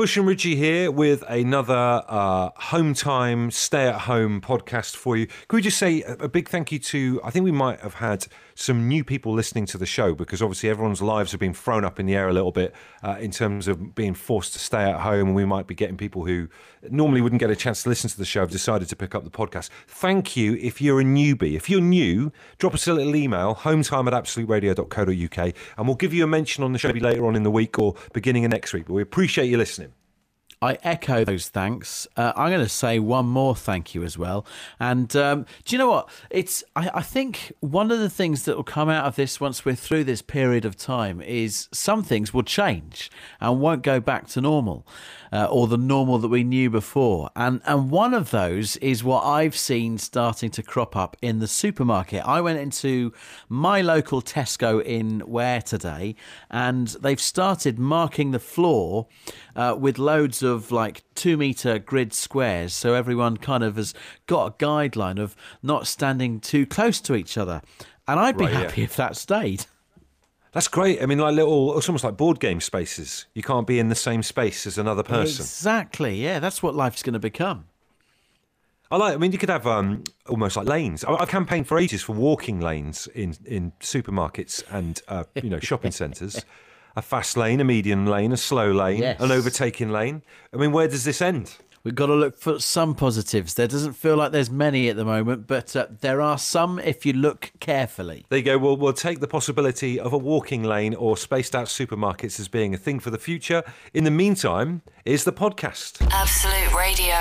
Bush and Richie here with another uh, home time, stay at home podcast for you. Could we just say a big thank you to, I think we might have had some new people listening to the show because obviously everyone's lives have been thrown up in the air a little bit uh, in terms of being forced to stay at home. And we might be getting people who normally wouldn't get a chance to listen to the show have decided to pick up the podcast. Thank you if you're a newbie. If you're new, drop us a little email, hometime at absoluteradio.co.uk, and we'll give you a mention on the show later on in the week or beginning of next week. But we appreciate you listening. I echo those thanks. Uh, I'm going to say one more thank you as well. And um, do you know what? It's I, I, think one of the things that will come out of this once we're through this period of time is some things will change and won't go back to normal uh, or the normal that we knew before. And and one of those is what I've seen starting to crop up in the supermarket. I went into my local Tesco in Ware today, and they've started marking the floor uh, with loads of like two meter grid squares, so everyone kind of has got a guideline of not standing too close to each other. And I'd be right, happy yeah. if that stayed. That's great. I mean, like little, it's almost like board game spaces. You can't be in the same space as another person. Exactly. Yeah, that's what life's going to become. I like. I mean, you could have um, almost like lanes. I, I campaigned for ages for walking lanes in in supermarkets and uh, you know shopping centres. A fast lane, a medium lane, a slow lane, yes. an overtaking lane. I mean, where does this end? We've got to look for some positives. There doesn't feel like there's many at the moment, but uh, there are some if you look carefully. There you go. Well, we'll take the possibility of a walking lane or spaced out supermarkets as being a thing for the future. In the meantime, is the podcast. Absolute Radio.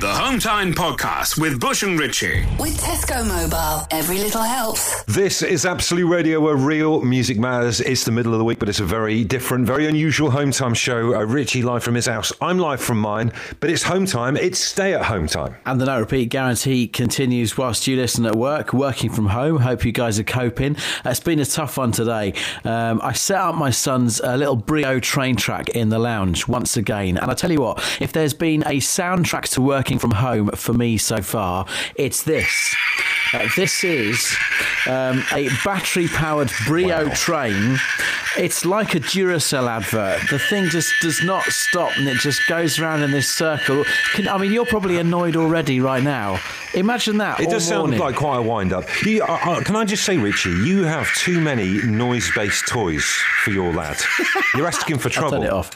The Hometime Podcast with Bush and Richie. With Tesco Mobile. Every little helps. This is Absolute Radio where real music matters. It's the middle of the week, but it's a very different, very unusual Hometime show. Uh, Richie live from his house. I'm live from mine, but it's home time. It's stay at home time. And the no repeat guarantee continues whilst you listen at work, working from home. Hope you guys are coping. It's been a tough one today. Um, I set up my son's uh, little Brio train track in the lounge once again. And I tell you what, if there's been a soundtrack to working from home for me so far, it's this. Uh, this is um, a battery powered Brio wow. train. It's like a Duracell advert. The thing just does not stop and it just goes around in this circle. Can, I mean, you're probably annoyed already right now. Imagine that. It does morning. sound like quite a wind up. You, uh, uh, can I just say, Richie, you have too many noise based toys for your lad. You're asking for trouble. turn it off.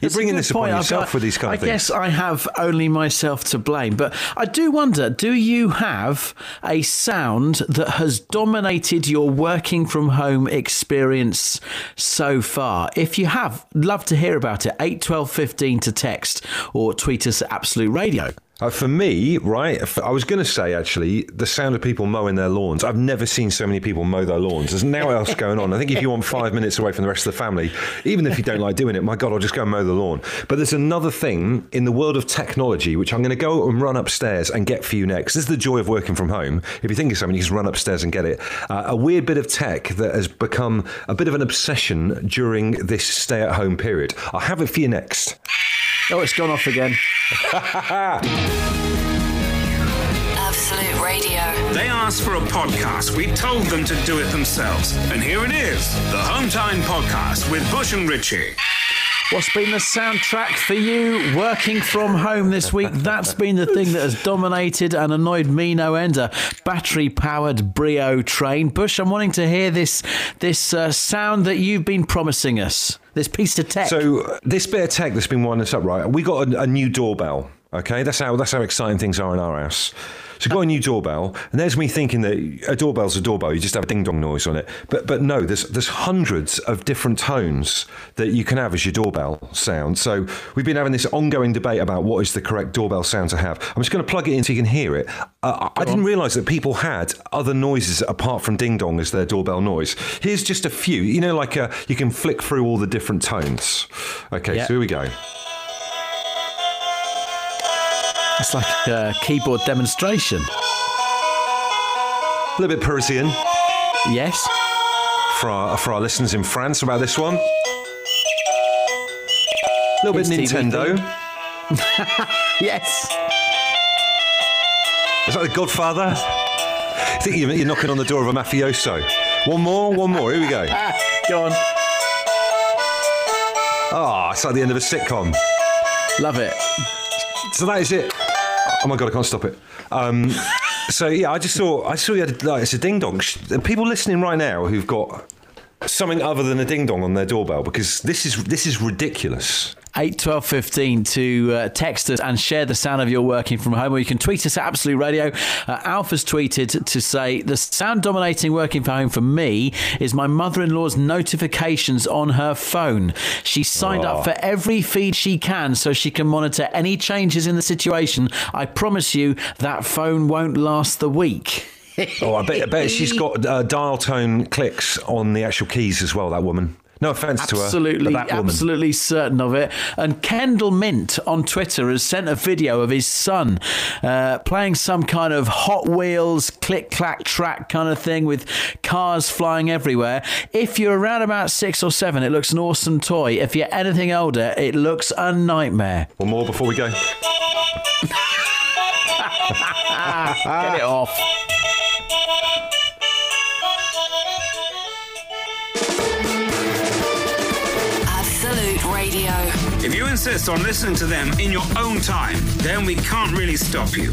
You're bringing this upon yourself got, with these kind I of things. I guess I have only myself to blame, but I do wonder do you have a sound that has dominated your working from home experience so far? If you have, love to hear about it. Eight twelve fifteen to text or tweet us at Absolute Radio. Uh, for me, right, I was going to say actually the sound of people mowing their lawns. I've never seen so many people mow their lawns. There's now else going on. I think if you want five minutes away from the rest of the family, even if you don't like doing it, my God, I'll just go and mow the lawn. But there's another thing in the world of technology which I'm going to go and run upstairs and get for you next. This is the joy of working from home. If you think of something, you just run upstairs and get it. Uh, a weird bit of tech that has become a bit of an obsession during this stay at home period. I'll have it for you next. Oh, it's gone off again. Absolute Radio. They asked for a podcast. We told them to do it themselves. And here it is the Hometime Podcast with Bush and Richie. What's been the soundtrack for you working from home this week? That's been the thing that has dominated and annoyed me no end. A battery powered Brio train. Bush, I'm wanting to hear this this uh, sound that you've been promising us. This piece of tech. So this bit of tech that's been winding us up, right? We got a, a new doorbell. Okay, that's how that's how exciting things are in our house. So got a new doorbell, and there's me thinking that a doorbell's a doorbell. You just have a ding dong noise on it. But but no, there's there's hundreds of different tones that you can have as your doorbell sound. So we've been having this ongoing debate about what is the correct doorbell sound to have. I'm just going to plug it in so you can hear it. Uh, I didn't realise that people had other noises apart from ding dong as their doorbell noise. Here's just a few. You know, like a, uh, you can flick through all the different tones. Okay, so here we go. It's like a keyboard demonstration. A little bit Parisian. Yes. For our, for our listeners in France about this one. A little bit Nintendo. yes. Is that the Godfather? I think you're knocking on the door of a mafioso. One more, one more. Here we go. go on. Ah, oh, it's like the end of a sitcom. Love it. So that is it. Oh my god, I can't stop it. Um, so yeah, I just saw I saw you had like it's a ding dong. People listening right now who've got something other than a ding dong on their doorbell because this is this is ridiculous. 8 12 15 to uh, text us and share the sound of your working from home, or you can tweet us at Absolute Radio. Uh, Alpha's tweeted to say the sound dominating working from home for me is my mother in law's notifications on her phone. She signed up for every feed she can so she can monitor any changes in the situation. I promise you that phone won't last the week. Oh, I bet, I bet she's got uh, dial tone clicks on the actual keys as well. That woman. No offense to her, Absolutely, but that woman. absolutely certain of it. And Kendall Mint on Twitter has sent a video of his son uh, playing some kind of Hot Wheels click clack track kind of thing with cars flying everywhere. If you're around about six or seven, it looks an awesome toy. If you're anything older, it looks a nightmare. One more before we go. Get it off. Insist on listening to them in your own time, then we can't really stop you.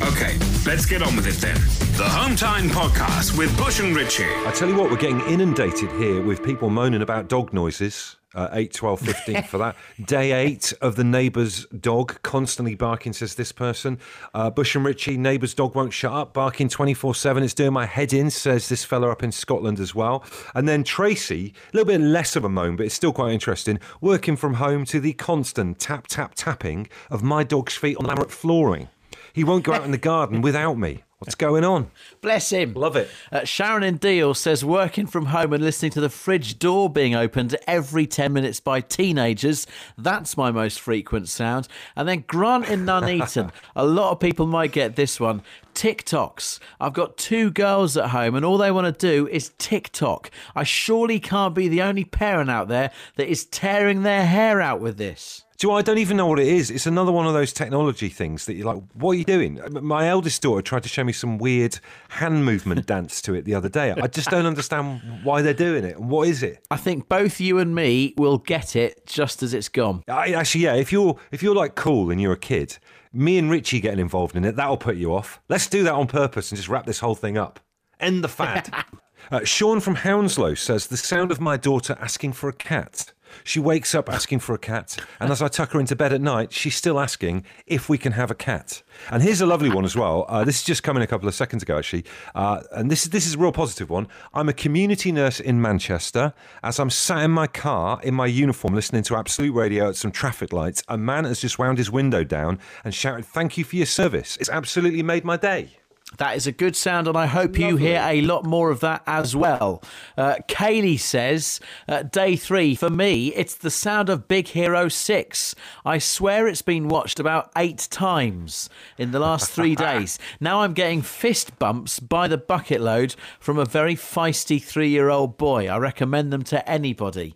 Okay, let's get on with it then. The Home Time Podcast with Bush and Richie. I tell you what, we're getting inundated here with people moaning about dog noises. Uh, 8, 12, 15 for that. Day 8 of the neighbour's dog constantly barking, says this person. Uh, Bush and Richie, neighbour's dog won't shut up, barking 24 7. It's doing my head in, says this fella up in Scotland as well. And then Tracy, a little bit less of a moan, but it's still quite interesting, working from home to the constant tap, tap, tapping of my dog's feet on laminate flooring. He won't go out in the garden without me. What's going on? Bless him. Love it. Uh, Sharon in Deal says working from home and listening to the fridge door being opened every 10 minutes by teenagers. That's my most frequent sound. And then Grant in Nuneaton. a lot of people might get this one. TikToks. I've got two girls at home and all they want to do is TikTok. I surely can't be the only parent out there that is tearing their hair out with this. Do you I don't even know what it is. It's another one of those technology things that you're like, what are you doing? My eldest daughter tried to show me some weird hand movement dance to it the other day. I just don't understand why they're doing it. and What is it? I think both you and me will get it just as it's gone. I, actually, yeah. If you're if you're like cool and you're a kid, me and Richie getting involved in it, that'll put you off. Let's do that on purpose and just wrap this whole thing up. End the fad. uh, Sean from Hounslow says the sound of my daughter asking for a cat. She wakes up asking for a cat, and as I tuck her into bed at night, she's still asking if we can have a cat. And here's a lovely one as well. Uh, this is just coming a couple of seconds ago, actually. Uh, and this is this is a real positive one. I'm a community nurse in Manchester. As I'm sat in my car in my uniform, listening to Absolute Radio at some traffic lights, a man has just wound his window down and shouted, "Thank you for your service." It's absolutely made my day. That is a good sound, and I hope you hear a lot more of that as well. Uh, Kaylee says, uh, Day three, for me, it's the sound of Big Hero 6. I swear it's been watched about eight times in the last three days. Now I'm getting fist bumps by the bucket load from a very feisty three year old boy. I recommend them to anybody.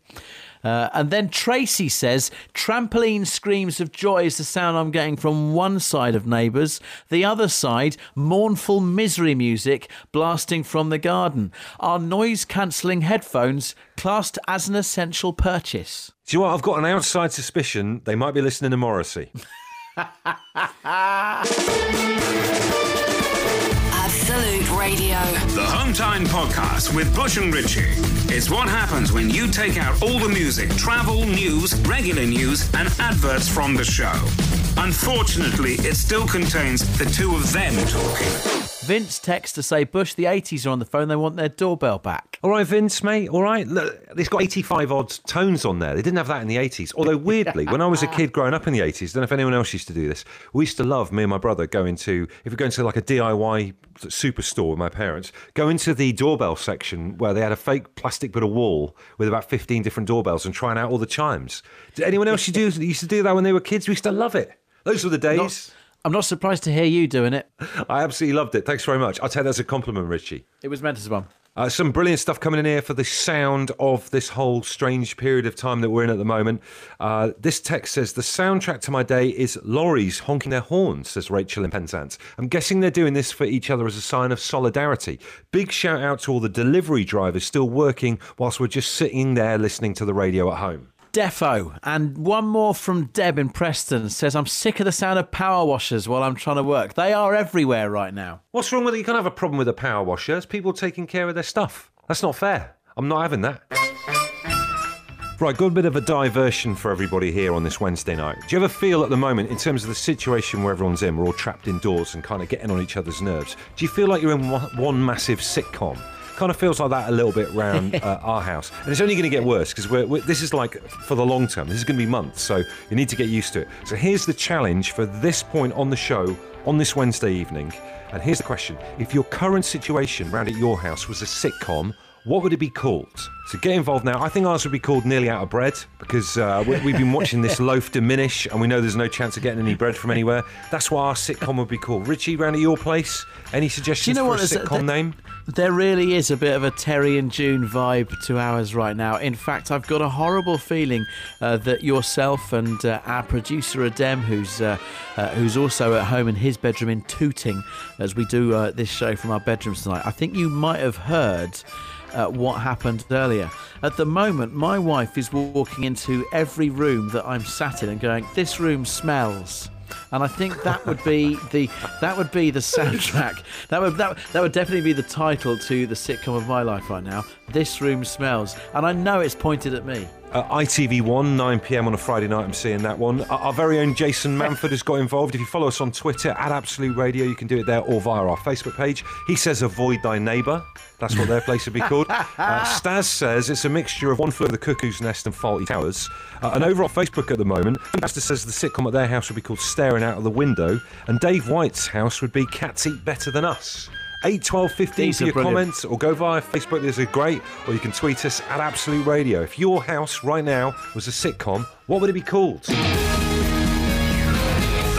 Uh, and then Tracy says, trampoline screams of joy is the sound I'm getting from one side of neighbours. The other side, mournful misery music blasting from the garden. Are noise cancelling headphones classed as an essential purchase? Do you know what? I've got an outside suspicion they might be listening to Morrissey. Radio. The Home Time Podcast with Bush and Richie. It's what happens when you take out all the music, travel, news, regular news, and adverts from the show. Unfortunately, it still contains the two of them talking. Vince texts to say, Bush, the 80s are on the phone. They want their doorbell back. All right, Vince, mate. All right. Look, it's got 85 odd tones on there. They didn't have that in the 80s. Although, weirdly, when I was a kid growing up in the 80s, I don't know if anyone else used to do this. We used to love, me and my brother, going to, if we go into like a DIY superstore with my parents, go into the doorbell section where they had a fake plastic bit of wall with about 15 different doorbells and trying out all the chimes. Did anyone else used to do, used to do that when they were kids? We used to love it. Those were the days. Not- I'm not surprised to hear you doing it. I absolutely loved it. Thanks very much. I'll take that as a compliment, Richie. It was meant as one. Uh, some brilliant stuff coming in here for the sound of this whole strange period of time that we're in at the moment. Uh, this text says the soundtrack to my day is lorries honking their horns, says Rachel in Penzance. I'm guessing they're doing this for each other as a sign of solidarity. Big shout out to all the delivery drivers still working whilst we're just sitting there listening to the radio at home. Defo. And one more from Deb in Preston says, I'm sick of the sound of power washers while I'm trying to work. They are everywhere right now. What's wrong with it? You can't have a problem with a power washer. It's people taking care of their stuff. That's not fair. I'm not having that. Right, good bit of a diversion for everybody here on this Wednesday night. Do you ever feel at the moment, in terms of the situation where everyone's in, we're all trapped indoors and kind of getting on each other's nerves? Do you feel like you're in one, one massive sitcom? Kind of feels like that a little bit around uh, our house, and it's only going to get worse because we're, we're, this is like for the long term. This is going to be months, so you need to get used to it. So here's the challenge for this point on the show on this Wednesday evening, and here's the question: If your current situation round at your house was a sitcom, what would it be called? So get involved now. I think ours would be called Nearly Out of Bread because uh, we, we've been watching this loaf diminish and we know there's no chance of getting any bread from anywhere. That's what our sitcom would be called. Richie, round at your place, any suggestions know for what? a a- sitcom there- name? There really is a bit of a Terry and June vibe to ours right now. In fact, I've got a horrible feeling uh, that yourself and uh, our producer Adem, who's uh, uh, who's also at home in his bedroom in Tooting, as we do uh, this show from our bedrooms tonight, I think you might have heard. Uh, what happened earlier. At the moment, my wife is walking into every room that I'm sat in and going, "This room smells." and I think that would be the that would be the soundtrack. That would that, that would definitely be the title to the sitcom of my life right now. This room smells, and I know it's pointed at me. Uh, ITV1, 9 pm on a Friday night, I'm seeing that one. Our, our very own Jason Manford has got involved. If you follow us on Twitter at Absolute Radio, you can do it there or via our Facebook page. He says, Avoid thy neighbour. That's what their place would be called. Uh, Stas says it's a mixture of One Flew Over the Cuckoo's Nest and Fawlty Towers. Uh, and over on Facebook at the moment, Pastor says the sitcom at their house would be called Staring Out of the Window, and Dave White's house would be Cats Eat Better Than Us. 8, 12, 15 These for your brilliant. comments or go via Facebook. There's a great, or you can tweet us at Absolute Radio. If your house right now was a sitcom, what would it be called? The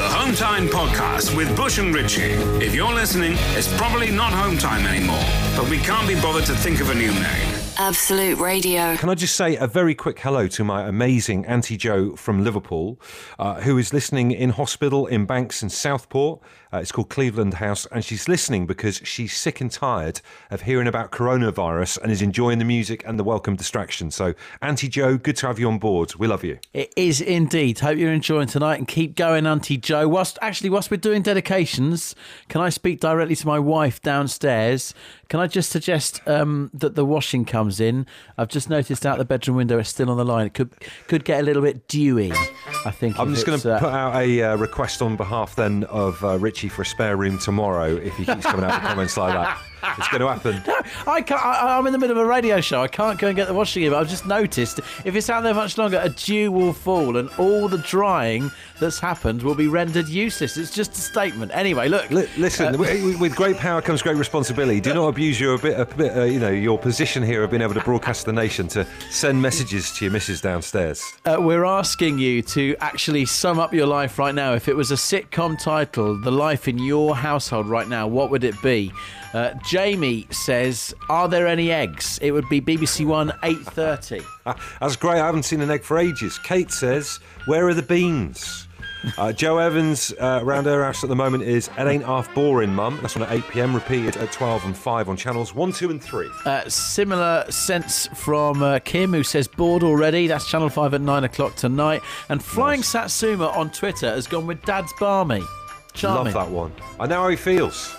Home Time Podcast with Bush and Richie. If you're listening, it's probably not Home Time anymore, but we can't be bothered to think of a new name. Absolute Radio. Can I just say a very quick hello to my amazing Auntie Joe from Liverpool, uh, who is listening in hospital in Banks and Southport. Uh, it's called Cleveland House, and she's listening because she's sick and tired of hearing about coronavirus and is enjoying the music and the welcome distraction. So, Auntie Joe, good to have you on board. We love you. It is indeed. Hope you're enjoying tonight and keep going, Auntie Joe. Whilst actually, whilst we're doing dedications, can I speak directly to my wife downstairs? Can I just suggest um, that the washing comes in? I've just noticed out the bedroom window is still on the line. It could could get a little bit dewy. I think. I'm just going to uh, put out a uh, request on behalf then of uh, Richie for a spare room tomorrow if he keeps coming out with comments like that. It's going to happen. I can't, I, I'm in the middle of a radio show. I can't go and get the washing in. But I've just noticed if it's out there much longer, a dew will fall and all the drying that's happened will be rendered useless. It's just a statement. Anyway, look. Li- Listen, wi- with great power comes great responsibility. Do not abuse your bit, a bit, uh, you know, your position here of being able to broadcast the nation to send messages to your missus downstairs. Uh, we're asking you to actually sum up your life right now. If it was a sitcom title, the life in your household right now, what would it be? Uh, Jamie says, "Are there any eggs?" It would be BBC One eight thirty. That's great. I haven't seen an egg for ages. Kate says, "Where are the beans?" Uh, Joe Evans uh, around her house at the moment is "It ain't half boring, mum." That's on at 8 p.m. Repeated at 12 and 5 on channels 1, 2, and 3. Uh, similar sense from uh, Kim, who says bored already. That's Channel Five at nine o'clock tonight. And Flying Satsuma on Twitter has gone with Dad's Barmy. Charming. Love that one. I know how he feels.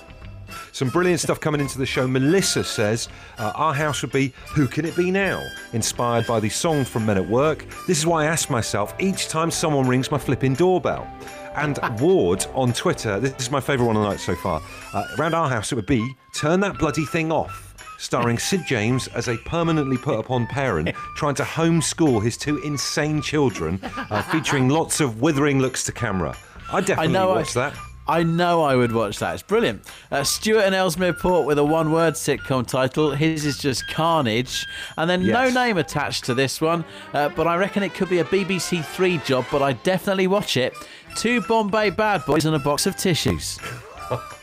Some brilliant stuff coming into the show. Melissa says uh, our house would be Who Can It Be Now? Inspired by the song from Men at Work. This is why I ask myself each time someone rings my flipping doorbell. And Ward on Twitter, this is my favourite one of the night so far. Uh, around our house, it would be Turn That Bloody Thing Off. Starring Sid James as a permanently put upon parent trying to homeschool his two insane children, uh, featuring lots of withering looks to camera. I I definitely know. watch I, that. I know I would watch that. It's brilliant. Uh, Stuart and Ellesmere Port with a one-word sitcom title. His is just Carnage, and then Yes. no name attached to this one. Uh, but I reckon it could be a BBC Three job. But I definitely watch it. Two Bombay bad boys and a box of tissues.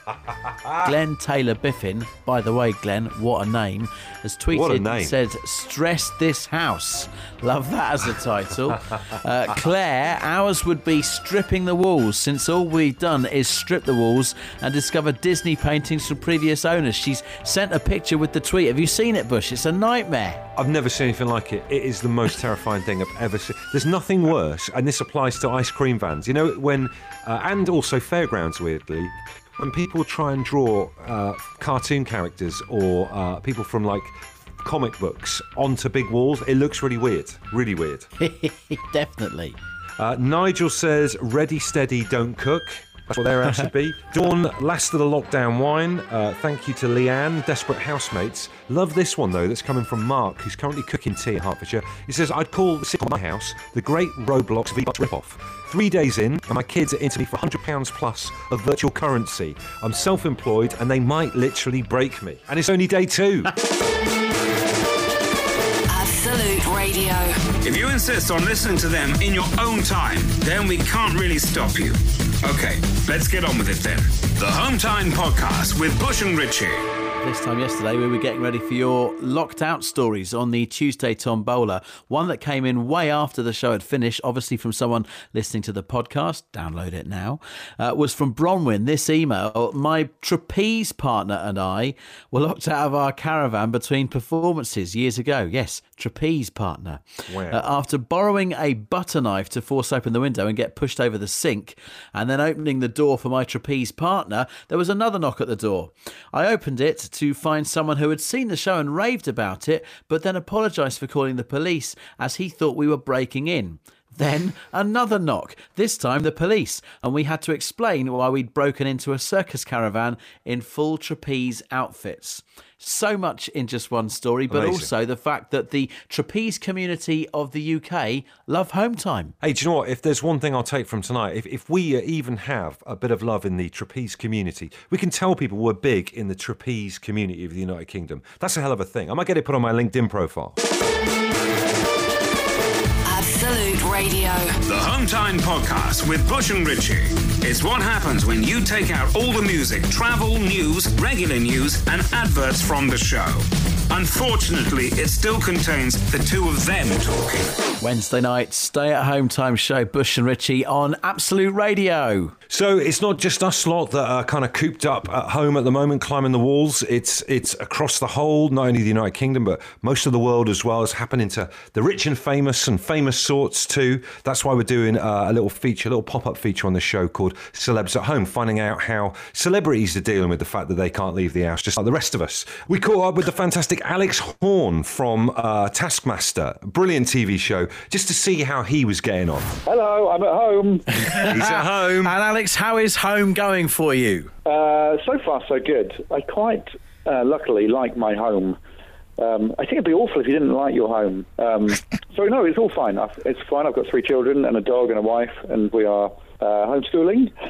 Glenn Taylor Biffin, by the way, Glenn, what a name, has tweeted a and said, Stress this house. Love that as a title. uh, Claire, ours would be stripping the walls, since all we've done is strip the walls and discover Disney paintings from previous owners. She's sent a picture with the tweet. Have you seen it, Bush? It's a nightmare. I've never seen anything like it. It is the most terrifying thing I've ever seen. There's nothing worse, and this applies to ice cream vans. You know, when, uh, and also fairgrounds, weirdly, when people try and draw uh, cartoon characters or uh, people from like comic books onto big walls, it looks really weird. Really weird. Definitely. Uh, Nigel says, ready, steady, don't cook. That's what their house should be. Dawn, last of the lockdown wine. Uh, thank you to Leanne, desperate housemates. Love this one though, that's coming from Mark, who's currently cooking tea in Hertfordshire. He says, I'd call the sitcom my house the Great Roblox V-Bucks ripoff. Three days in, and my kids are into me for £100 plus of virtual currency. I'm self-employed, and they might literally break me. And it's only day two. Absolute Radio. If you insist on listening to them in your own time, then we can't really stop you. Okay, let's get on with it then. The Home Time Podcast with Bush and Richie. This time yesterday, we were getting ready for your locked out stories on the Tuesday Tombola. One that came in way after the show had finished, obviously from someone listening to the podcast. Download it now. Uh, was from Bronwyn. This email My trapeze partner and I were locked out of our caravan between performances years ago. Yes, trapeze partner. Wow. Uh, after borrowing a butter knife to force open the window and get pushed over the sink, and then opening the door for my trapeze partner, there was another knock at the door. I opened it to find someone who had seen the show and raved about it, but then apologised for calling the police as he thought we were breaking in. Then another knock, this time the police, and we had to explain why we'd broken into a circus caravan in full trapeze outfits. So much in just one story, but Amazing. also the fact that the trapeze community of the UK love home time. Hey, do you know what? If there's one thing I'll take from tonight, if, if we uh, even have a bit of love in the trapeze community, we can tell people we're big in the trapeze community of the United Kingdom. That's a hell of a thing. I might get it put on my LinkedIn profile. Radio. The Home Time Podcast with Bush and Richie. It's what happens when you take out all the music, travel, news, regular news, and adverts from the show. Unfortunately, it still contains the two of them talking. Wednesday night, stay at home time show, Bush and Ritchie on Absolute Radio. So it's not just us lot that are kind of cooped up at home at the moment, climbing the walls. It's it's across the whole, not only the United Kingdom, but most of the world as well. It's happening to the rich and famous and famous sorts too. That's why we're doing uh, a little feature, a little pop up feature on the show called Celebs at Home, finding out how celebrities are dealing with the fact that they can't leave the house, just like the rest of us. We caught up with the fantastic Alex Horne from uh, Taskmaster, brilliant TV show, just to see how he was getting on. Hello, I'm at home. He's at home. And Alex, how is home going for you? Uh, so far, so good. I quite uh, luckily like my home. Um, I think it'd be awful if you didn't like your home. Um, so no, it's all fine. I've, it's fine. I've got three children and a dog and a wife, and we are uh, homeschooling.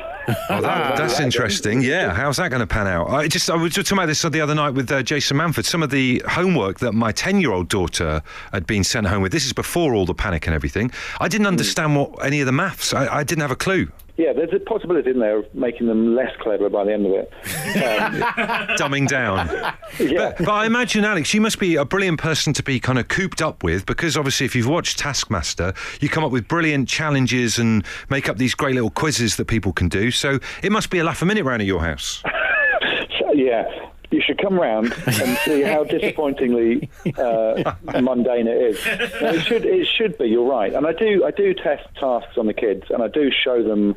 Oh, that, that's interesting. Yeah, how's that going to pan out? I just I was just talking about this the other night with uh, Jason Manford. Some of the homework that my ten-year-old daughter had been sent home with. This is before all the panic and everything. I didn't understand what any of the maths. I, I didn't have a clue. Yeah, there's a possibility in there of making them less clever by the end of it. Dumbing down. Yeah. But, but I imagine, Alex, you must be a brilliant person to be kind of cooped up with because obviously, if you've watched Taskmaster, you come up with brilliant challenges and make up these great little quizzes that people can do. So it must be a laugh a minute round at your house. So, yeah, you should come round and see how disappointingly uh, mundane it is. No, it should it should be. You're right, and I do I do test tasks on the kids, and I do show them.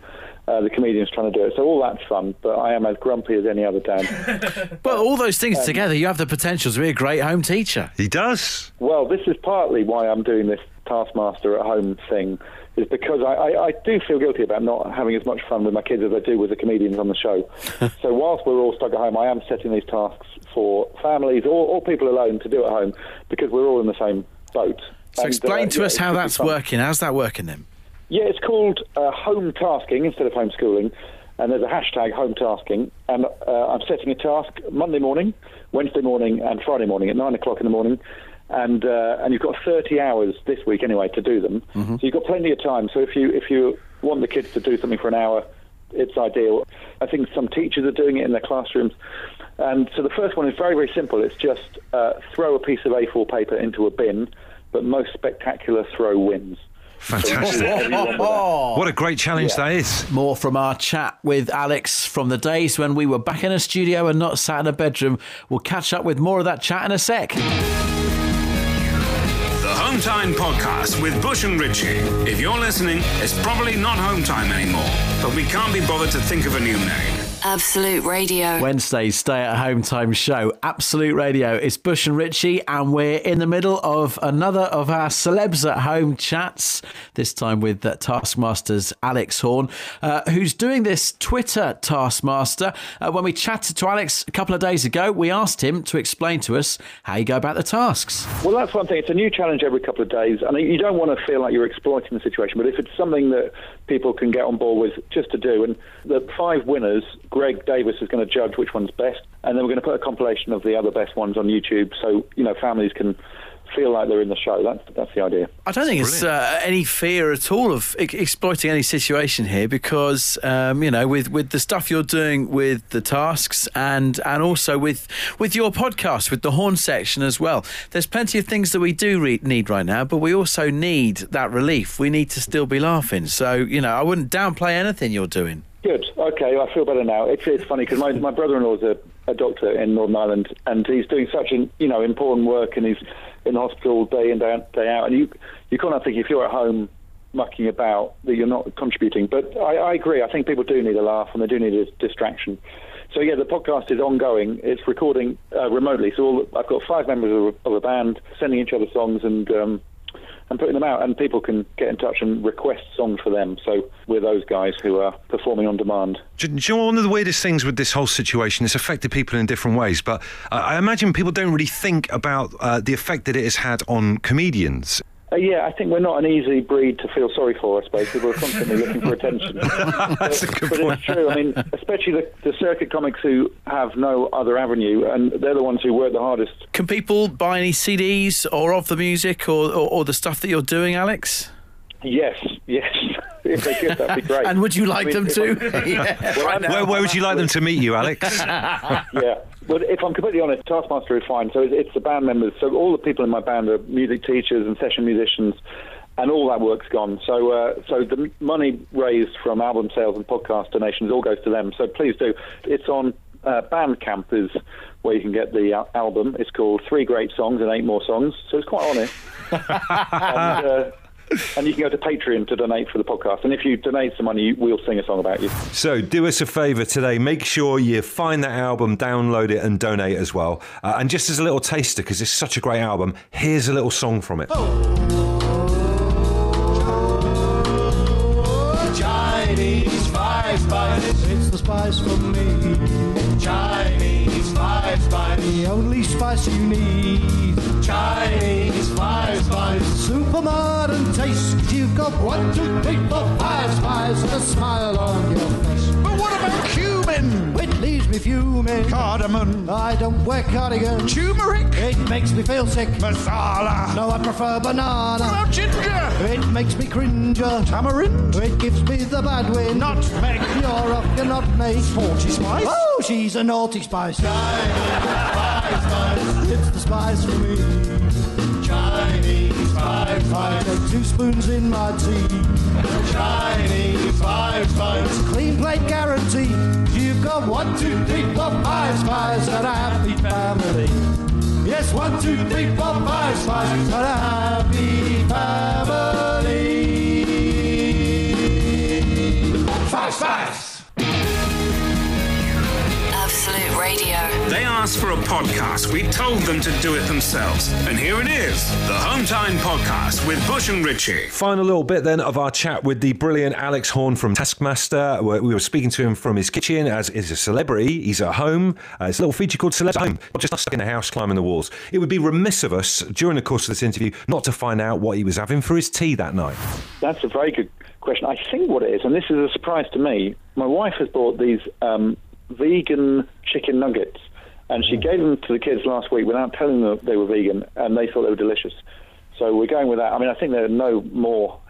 Uh, the comedians trying to do it, so all that's fun. But I am as grumpy as any other dad. But all those things together, you have the potential to be a great home teacher. He does. Well, this is partly why I'm doing this Taskmaster at home thing, is because I, I, I do feel guilty about not having as much fun with my kids as I do with the comedians on the show. so whilst we're all stuck at home, I am setting these tasks for families or, or people alone to do at home because we're all in the same boat. So And, explain uh, to yeah, us how that's working. How's that working then? Yeah, it's called uh, home tasking instead of homeschooling, and there's a hashtag home tasking. And uh, I'm setting a task Monday morning, Wednesday morning, and Friday morning at nine o'clock in the morning. And uh, and you've got 30 hours this week anyway to do them, so you've got plenty of time. So if you if you want the kids to do something for an hour, it's ideal. I think some teachers are doing it in their classrooms. And so the first one is very, very simple. It's just uh, throw a piece of A4 paper into a bin, but most spectacular throw wins. Fantastic. Everyone with that. What a great challenge Yeah. that is. More from our chat with Alex from the days when we were back in a studio and not sat in a bedroom. We'll catch up with more of that chat in a sec. The Home Time Podcast with Bush and Richie. If you're listening, it's probably not Home Time anymore, but we can't be bothered to think of a new name. Absolute Radio. Wednesday's stay at home time show, Absolute Radio. It's Bush and Richie, and we're in the middle of another of our celebs at home chats. This time with uh, Taskmaster's Alex Horne, uh, who's doing this Twitter Taskmaster. Uh, when we chatted to Alex a couple of days ago, we asked him to explain to us how you go about the tasks. Well, that's one thing. It's a new challenge every couple of days, and you don't want to feel like you're exploiting the situation. But if it's something that people can get on board with, just to do, and the five winners, Greg Davies is going to judge which one's best, and then we're going to put a compilation of the other best ones on YouTube, so you know families can feel like they're in the show. That's that's the idea. I don't think it's uh, any fear at all of e- exploiting any situation here because um, you know with, with the stuff you're doing with the tasks and and also with with your podcast with the Horne Section as well. There's plenty of things that we do re- need right now, but we also need that relief. We need to still be laughing. So you know I wouldn't downplay anything you're doing. Good. Okay, I feel better now. It's, it's funny because my, my brother-in-law is a, a doctor in Northern Ireland, and he's doing such an, you know important work, and he's in hospital day in day out, day out. And you you kind of think if you're at home mucking about that you're not contributing. But I, I agree. I think people do need a laugh, and they do need a distraction. So yeah, the podcast is ongoing. It's recording uh, remotely. So all, I've got five members of a, of a band sending each other songs and. Um, and putting them out, and people can get in touch and request songs for them. So we're those guys who are performing on demand. Do, do you know one of the weirdest things with this whole situation? It's affected people in different ways, but I imagine people don't really think about uh, the effect that it has had on comedians. Uh, yeah, I think we're not an easy breed to feel sorry for, I suppose, because we're constantly looking for attention. That's a but, good but point. it's true. I mean, especially the, the circuit comics who have no other avenue, and they're the ones who work the hardest. Can people buy any CDs or of the music or, or, or the stuff that you're doing, Alex? Yes, yes. if they could, that'd be great. And would you like I mean, them to? I- yeah, Well, right I'm- now. Where, where would you like them to meet you, Alex? yeah. Well, if I'm completely honest, Taskmaster is fine. So it's, the band members. So all the people in my band are music teachers and session musicians, and all that work's gone. So, uh, so the money raised from album sales and podcast donations all goes to them. So please do. It's on uh, Bandcamp is where you can get the al- album. It's called Three Great Songs and Eight More Songs. So it's quite honest. and, uh, and you can go to Patreon to donate for the podcast. And if you donate some money, we'll sing a song about you. So do us a favour today. Make sure you find that album, download it, and donate as well. Uh, and just as a little taster, because it's such a great album, here's a little song from it. Chinese five spice. It's the spice for me. Chinese five spice. The only spice you need. Chinese five spice. Modern taste. You've got one, two, three, four, five spice and a smile on your face. But what about cumin? It leaves me fuming. Cardamom. I don't wear cardigan. Turmeric. It makes me feel sick. Masala. No, I prefer banana. What about ginger? It makes me cringer. Tamarind. It gives me the bad wind. Nutmeg. You're off your nutmeg. Sporty spice. Oh, she's a naughty spice. It's the spice for me. Chinese five spice. Two spoons in my tea. Chinese five spice. Clean plate guarantee. You've got one, two, three, four, five spice and a happy family. Yes, one, two, three, four, five spice and a happy family. Five spice. Radio. They asked for a podcast. We told them to do it themselves. And here it is the Home Time Podcast with Bush and Richie. Final little bit then of our chat with the brilliant Alex Horne from Taskmaster. We were speaking to him from his kitchen as is a celebrity. He's at home. Uh, it's a little feature called Celebs at Home. Not just us stuck in the house climbing the walls. It would be remiss of us during the course of this interview not to find out what he was having for his tea that night. That's a very good question. I think what it is, and this is a surprise to me, my wife has bought these um, vegan chicken nuggets, and she mm. gave them to the kids last week without telling them they were vegan, and they thought they were delicious. So we're going with that. I mean, I think there are no more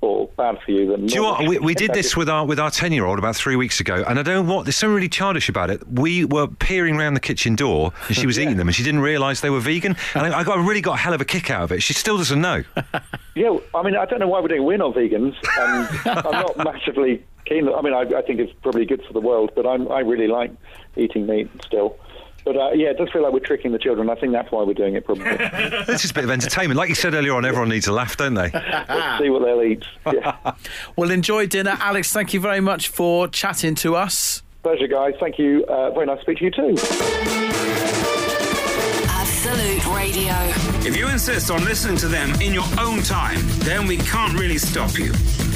or bad for you than. Do you know what? We, we did this with our with our ten year old about three weeks ago, and I don't know what. There's something really childish about it. We were peering around the kitchen door, and she was eating them, and she didn't realise they were vegan. And I, I got really got a hell of a kick out of it. She still doesn't know. Yeah, I mean, I don't know why we're doing. We're not vegans, and I'm not massively keen. I mean, I, I think it's probably good for the world, but I'm, I really like eating meat still. But uh, yeah, it does feel like we're tricking the children. I think that's why we're doing it. Probably It's just a bit of entertainment, like you said earlier on. Everyone needs a laugh, don't they? Let's see what they'll eat. Yeah. Well, enjoy dinner. Alex, thank you very much for chatting to us. Pleasure, guys. Thank you. Uh, very nice to speak to you too. Absolute Radio. If you insist on listening to them in your own time, then we can't really stop you.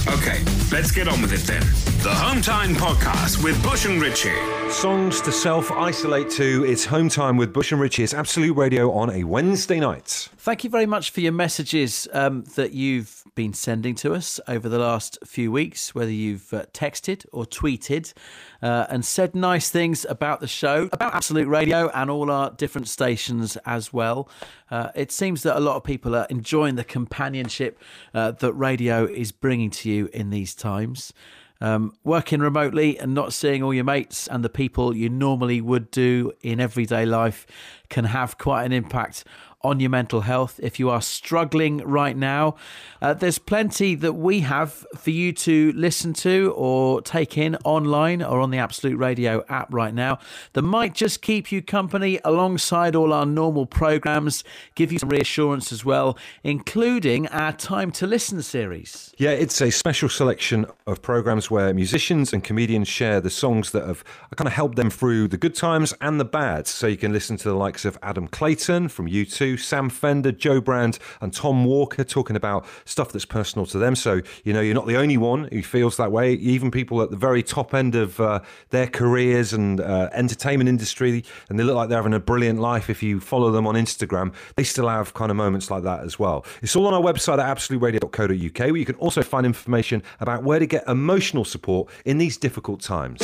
Okay, let's get on with it then. The Home Time Podcast with Bush and Richie. Songs to self isolate to. It's home time with Bush and Richie. It's Absolute Radio on a Wednesday night. Thank you very much for your messages um, that you've been sending to us over the last few weeks, whether you've uh, texted or tweeted uh, and said nice things about the show, about Absolute Radio and all our different stations as well. Uh, it seems that a lot of people are enjoying the companionship uh, that radio is bringing to you in these times. Um, working remotely and not seeing all your mates and the people you normally would do in everyday life can have quite an impact on your mental health. If you are struggling right now, uh, there's plenty that we have for you to listen to or take in online or on the Absolute Radio app right now that might just keep you company alongside all our normal programs, give you some reassurance as well, including our Time to Listen series. Yeah, it's a special selection of programs where musicians and comedians share the songs that have kind of helped them through the good times and the bad. So you can listen to the likes of Adam Clayton from U2, Sam Fender, Jo Brand, and Tom Walker talking about stuff that's personal to them. So, you know, you're not the only one who feels that way. Even people at the very top end of uh, their careers and uh, entertainment industry, and they look like they're having a brilliant life if you follow them on Instagram, they still have kind of moments like that as well. It's all on our website at absoluteradio.co.uk, where you can also find information about where to get emotional support in these difficult times.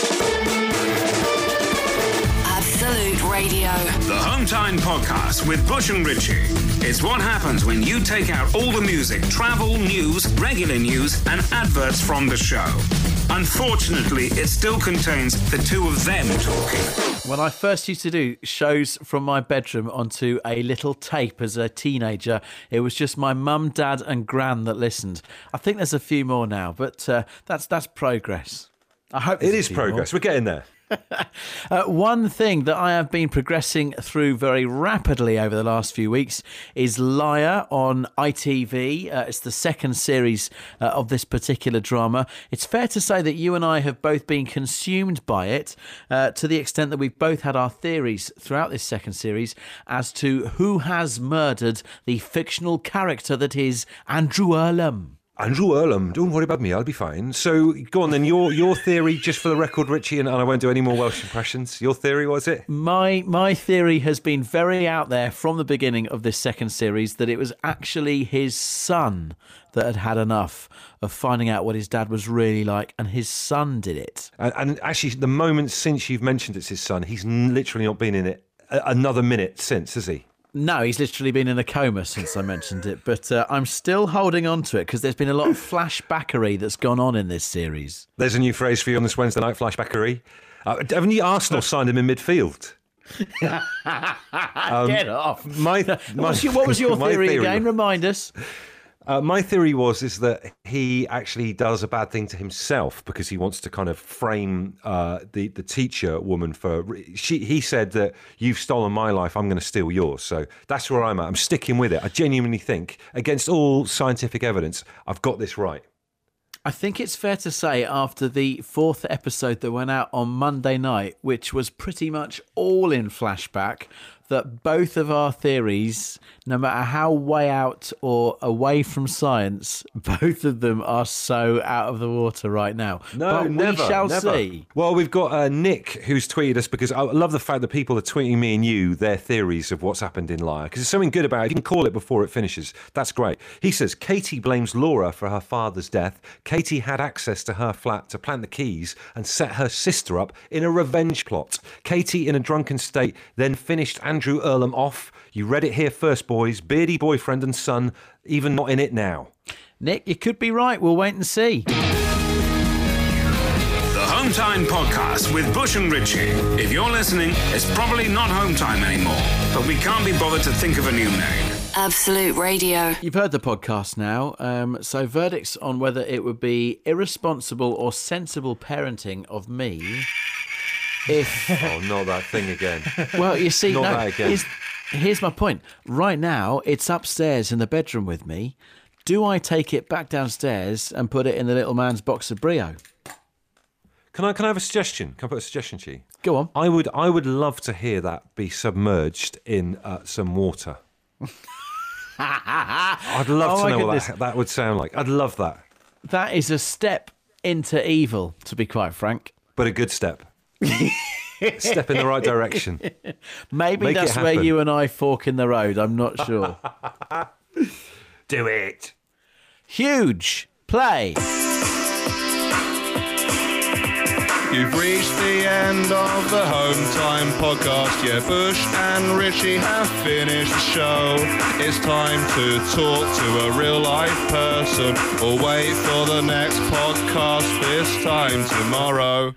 The Time Podcast with Bush and Richie. It's what happens when you take out all the music, travel, news, regular news, and adverts from the show. Unfortunately, it still contains the two of them talking. When I first used to do shows from my bedroom onto a little tape as a teenager, it was just my mum, dad, and gran that listened. I think there's a few more now, but uh, that's that's progress. I hope it is there's a is few more. progress. We're getting there. Uh, one thing that I have been progressing through very rapidly over the last few weeks is Liar on ITV. Uh, it's the second series uh, of this particular drama. It's fair to say that you and I have both been consumed by it uh, to the extent that we've both had our theories throughout this second series as to who has murdered the fictional character that is Andrew Earlham. Andrew Earlham, um, don't worry about me, I'll be fine. So go on then, your your theory, just for the record, Richie, and, and I won't do any more Welsh impressions. Your theory was it? My my theory has been very out there from the beginning of this second series that it was actually his son that had had enough of finding out what his dad was really like, and his son did it. And, and actually, the moment since you've mentioned it's his son, he's literally not been in it another minute since, has he? No, he's literally been in a coma since I mentioned it, but uh, I'm still holding on to it because there's been a lot of flashbackery that's gone on in this series. There's a new phrase for you on this Wednesday night, flashbackery. Uh, haven't you Arsenal signed him in midfield? Get off. My, my What was your, what was your my theory, again? Remind us. Uh, my theory was is that he actually does a bad thing to himself because he wants to kind of frame uh, the the teacher woman for. She he said that you've stolen my life, I'm going to steal yours. So that's where I'm at. I'm sticking with it. I genuinely think, against all scientific evidence, I've got this right. I think it's fair to say after the fourth episode that went out on Monday night, which was pretty much all in flashback, that both of our theories, no matter how way out or away from science, both of them are so out of the water right now. No, but never. we shall never. see. Well, we've got uh, Nick who's tweeted us because I love the fact that people are tweeting me and you their theories of what's happened in Liar because there's something good about it. You can call it before it finishes. That's great. He says Katie blames Laura for her father's death. Katie had access to her flat to plant the keys and set her sister up in a revenge plot. Katie, in a drunken state, then finished Andrew Earlham off. You read it here first, boys. Beardy boyfriend and son, even not in it now. Nick, you could be right. We'll wait and see. The Home Time Podcast with Bush and Richie. If you're listening, it's probably not Home Time anymore, but we can't be bothered to think of a new name. Absolute Radio. You've heard the podcast now, um, so verdicts on whether it would be irresponsible or sensible parenting of me if Oh, not that thing again. Well, you see, Not no, that again. here's, here's my point. Right now, it's upstairs in the bedroom with me. Do I take it back downstairs and put it in the little man's box of brio? Can I can I have a suggestion? Can I put a suggestion to you? Go on. I would I would love to hear that be submerged in uh, some water. I'd love Oh to know what that, that would sound like. I'd love that, That is a step into evil, to be quite frank. but a good step. step in the right direction. Maybe Make that's where you and I fork in the road. I'm not sure. Do it. Huge play. You've reached the end of the Home Time podcast. Yeah, Bush and Richie have finished the show. It's time to talk to a real life person or wait for the next podcast this time tomorrow.